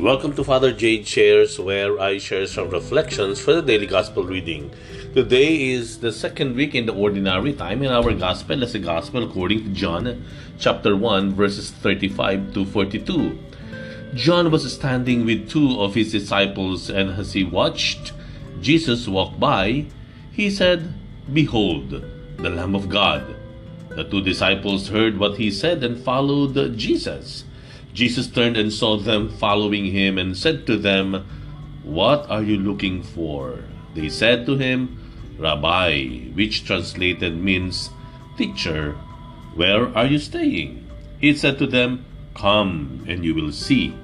Welcome to Father Jade Shares, where I share some reflections for the daily gospel reading. Today is the second week in the ordinary time, and our gospel is the gospel according to John, chapter 1, verses 35 to 42. John was standing with two of his disciples, and as he watched Jesus walk by, he said, Behold, the Lamb of God. The two disciples heard what he said and followed Jesus. Jesus turned and saw them following him and said to them, What are you looking for? They said to him, Rabbi, which translated means teacher, where are you staying? He said to them, Come and you will see.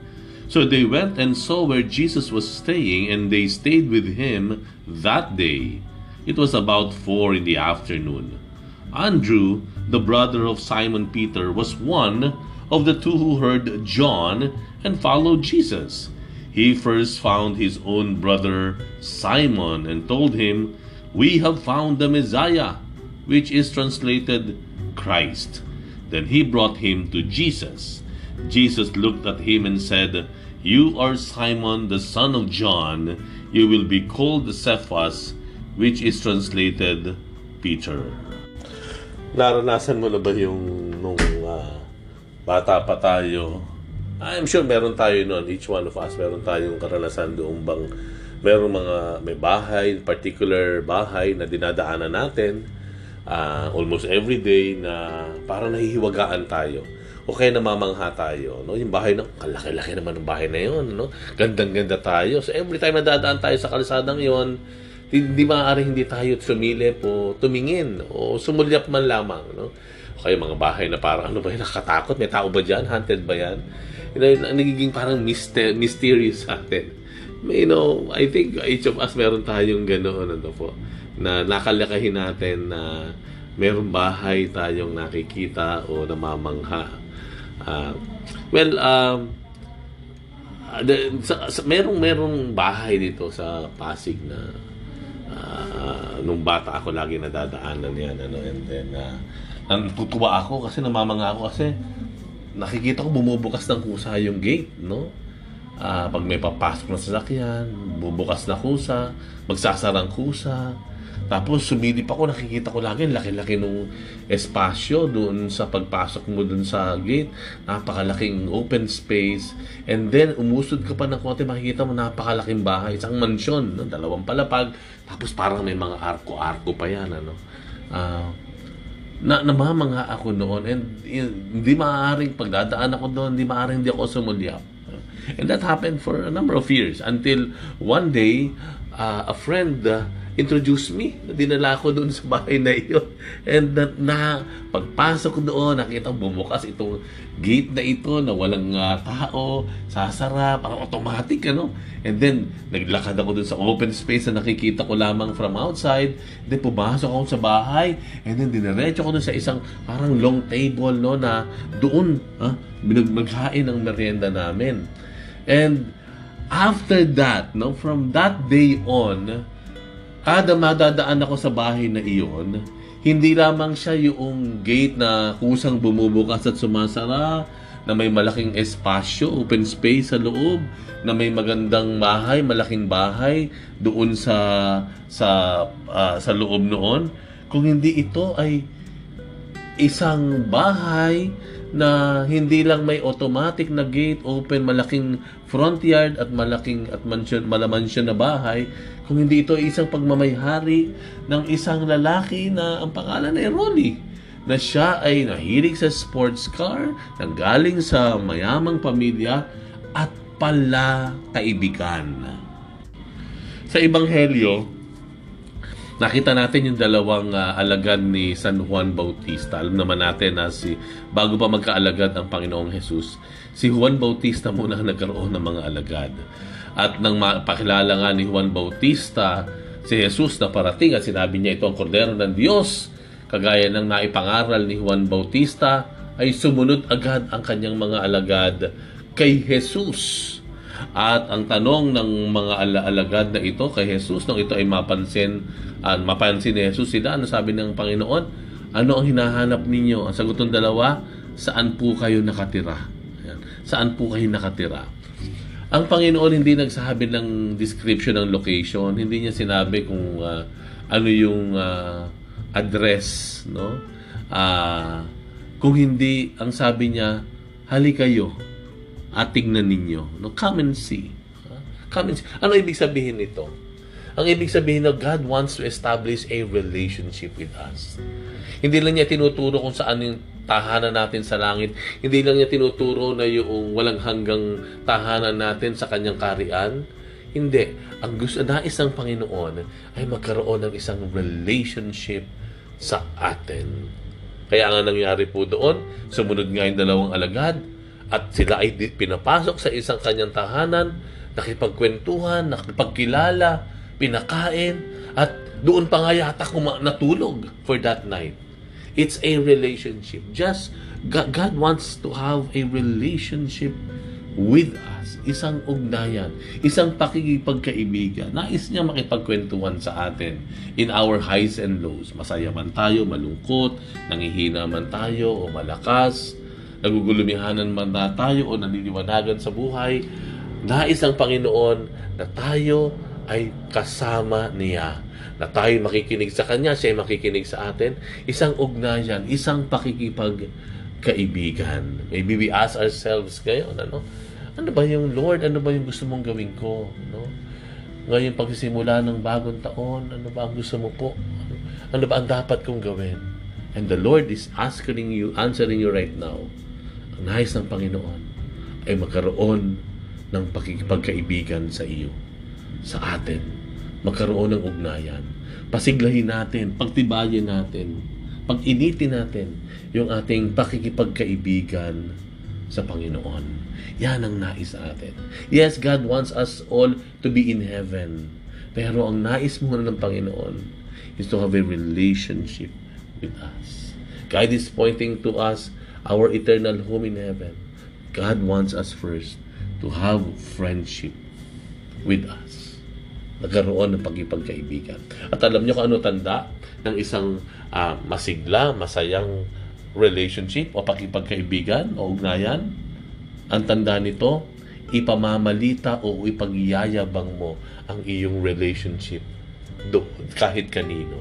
So they went and saw where Jesus was staying, and they stayed with him that day. It was about four in the afternoon. Andrew, the brother of Simon Peter, was one of the two who heard John and followed Jesus. He first found his own brother Simon and told him, We have found the Messiah, which is translated Christ. Then he brought him to Jesus. Jesus looked at him and said, You are Simon the son of John. You will be called Cephas, which is translated Peter. Naranasan mo na ba yung bata pa tayo, I'm sure meron tayo noon, each one of us, meron tayong karanasan doong bang meron mga may bahay, particular bahay na dinadaanan natin uh, almost every day na parang nahihiwagaan tayo o kaya namamangha tayo. No? Yung bahay, no? kalaki-laki naman ng bahay na yon no? Gandang-ganda tayo. So every time na dadaan tayo sa kalsadang yon hindi maaari hindi tayo sumilip o tumingin o sumulyap man lamang. No? Kayo mga bahay na parang ano ba yun, nakakatakot, may tao ba dyan, haunted ba yan? You know, nagiging parang myster- mysterious sa atin. You know, I think each of us meron tayong ganoon ano po, na nakalakahin natin na meron bahay tayong nakikita o namamangha. Uh, well, um, the, sa, sa, merong merong bahay dito sa Pasig na uh, nung bata ako lagi nadadaanan yan ano and then uh, natutuwa ako kasi namamanga ako kasi nakikita ko bumubukas ng kusa yung gate, no? Uh, pag may papasok na sasakyan, bubukas na kusa, magsasarang kusa. Tapos sumilip ako, nakikita ko lagi, laki-laki nung espasyo doon sa pagpasok mo doon sa gate. Napakalaking open space. And then, umusod ka pa ng konti, makikita mo napakalaking bahay. Isang mansyon, no? dalawang palapag. Tapos parang may mga arko-arko pa yan. Ano? Uh, na namamanga ako noon and hindi maaaring pagdadaan ako doon, hindi maaaring hindi ako sumulyap. And that happened for a number of years until one day uh, a friend uh, introduced me. Dinala ko doon sa bahay na iyon. And na, na pagpasok doon, nakita ko bumukas itong gate na ito na walang uh, tao, sasara, parang automatic, ano? And then, naglakad ako doon sa open space na nakikita ko lamang from outside. And then, pumasok ako sa bahay. And then, diniretso ko doon sa isang parang long table, no, na doon, ha, maghain ang merienda namin. And, after that, no, from that day on, kada madadaan ako sa bahay na iyon, hindi lamang siya yung gate na kusang bumubukas at sumasara, na may malaking espasyo, open space sa loob, na may magandang bahay, malaking bahay doon sa sa uh, sa loob noon. Kung hindi ito ay isang bahay na hindi lang may automatic na gate open, malaking front yard at malaking at mansion, malamansyon na bahay, kung hindi ito isang pagmamayari ng isang lalaki na ang pangalan ay Ronnie na siya ay nahilig sa sports car, nanggaling sa mayamang pamilya at pala kaibigan. Sa Ebanghelyo, Nakita natin yung dalawang uh, alagad ni San Juan Bautista. Alam naman natin na si bago pa magkaalagad ang Panginoong Jesus, si Juan Bautista muna nagkaroon ng mga alagad. At nang mapakilala nga ni Juan Bautista si Jesus na parating at sinabi niya ito ang kordero ng Diyos, kagaya ng naipangaral ni Juan Bautista, ay sumunod agad ang kanyang mga alagad kay Jesus at ang tanong ng mga alagad na ito kay Jesus nung ito ay mapansin at mapansin ni Jesus sila, ano sabi ng Panginoon? Ano ang hinahanap ninyo? Ang sagot dalawa, saan po kayo nakatira? Ayan. Saan po kayo nakatira? ang Panginoon hindi nagsabi ng description ng location, hindi niya sinabi kung uh, ano yung uh, address, no? Uh, kung hindi, ang sabi niya, hali kayo at tignan ninyo. No? Come and see. Come and see. Ano ibig sabihin nito? Ang ibig sabihin na God wants to establish a relationship with us. Hindi lang niya tinuturo kung saan yung tahanan natin sa langit. Hindi lang niya tinuturo na yung walang hanggang tahanan natin sa kanyang karian. Hindi. Ang gusto, nais ng Panginoon ay magkaroon ng isang relationship sa atin. Kaya nga nangyari po doon, sumunod nga yung dalawang alagad at sila ay pinapasok sa isang kanyang tahanan, nakipagkwentuhan, nakipagkilala, pinakain, at doon pa nga yata kuma- natulog for that night. It's a relationship. Just God, wants to have a relationship with us. Isang ugnayan, isang pakikipagkaibigan. Nais niya makipagkwentuhan sa atin in our highs and lows. Masaya man tayo, malungkot, nangihina man tayo o malakas, nagugulumihanan man na tayo o naniniwanagan sa buhay. Nais ng Panginoon na tayo ay kasama niya. Na tayo makikinig sa Kanya, siya ay makikinig sa atin. Isang ugnayan, isang pakikipagkaibigan. Maybe we ask ourselves ngayon, ano? Ano ba yung Lord? Ano ba yung gusto mong gawin ko? No? Ngayon pagsisimula ng bagong taon, ano ba ang gusto mo po? Ano ba ang dapat kong gawin? And the Lord is asking you, answering you right now. Ang nais ng Panginoon ay magkaroon ng pakikipagkaibigan sa iyo sa atin. Magkaroon ng ugnayan. Pasiglahin natin, pagtibayin natin, pag-initin natin yung ating pakikipagkaibigan sa Panginoon. Yan ang nais sa atin. Yes, God wants us all to be in heaven. Pero ang nais muna ng Panginoon is to have a relationship with us. God is pointing to us our eternal home in heaven. God wants us first to have friendship with us nagkaroon ng pagkipagkaibigan. At alam niyo kung ano tanda ng isang uh, masigla, masayang relationship o pagkipagkaibigan o ugnayan? Ang tanda nito, ipamamalita o ipagyayabang mo ang iyong relationship do, kahit kanino.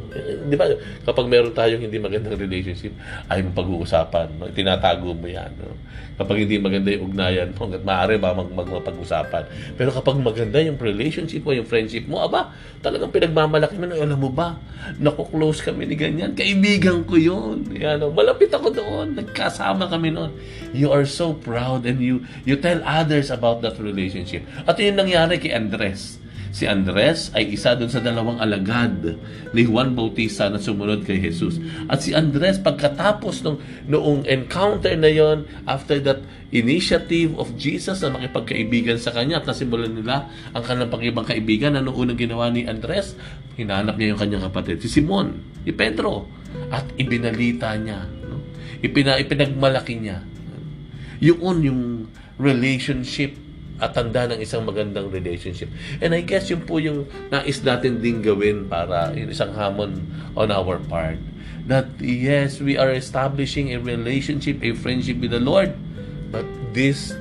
Di ba? Kapag meron tayong hindi magandang relationship, ay pag-uusapan. No? Tinatago mo yan. No? Kapag hindi maganda yung ugnayan mo, hanggat maaari ba mag, mag mapag-usapan. Pero kapag maganda yung relationship mo, yung friendship mo, aba, talagang pinagmamalaki mo. Alam mo ba, naku-close kami ni ganyan. Kaibigan ko yun. Yan, no? Malapit ako doon. Nagkasama kami noon. You are so proud and you you tell others about that relationship. At yun nangyari kay Andres Si Andres ay isa doon sa dalawang alagad ni Juan Bautista na sumunod kay Jesus. At si Andres pagkatapos nung noong encounter na yon, after that initiative of Jesus na makipagkaibigan sa kanya at nasimulan nila ang kanilang pag-ibang kaibigan, ano unang ginawa ni Andres? Hinanap niya yung kanyang kapatid, si Simon, si Pedro, at ibinalita niya. No? Ipina, ipinagmalaki niya. Yun yung relationship at tanda ng isang magandang relationship. And I guess yun po yung nais natin din gawin para isang hamon on our part. That yes, we are establishing a relationship, a friendship with the Lord. But this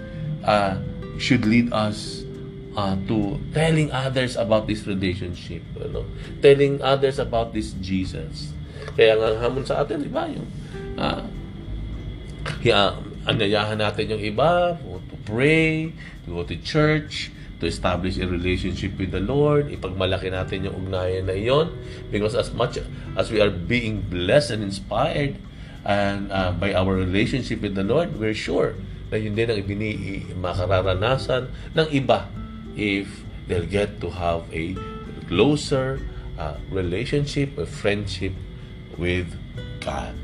uh, should lead us uh, to telling others about this relationship. Ano? Telling others about this Jesus. Kaya nga hamon sa atin, di ba? Yung, uh, kaya, anyayahan natin yung iba pray, to go to church, to establish a relationship with the Lord, ipagmalaki natin yung ugnayan na iyon because as much as we are being blessed and inspired and uh, by our relationship with the Lord, we're sure na yun din ang ibini makararanasan ng iba if they'll get to have a closer uh, relationship, a friendship with God.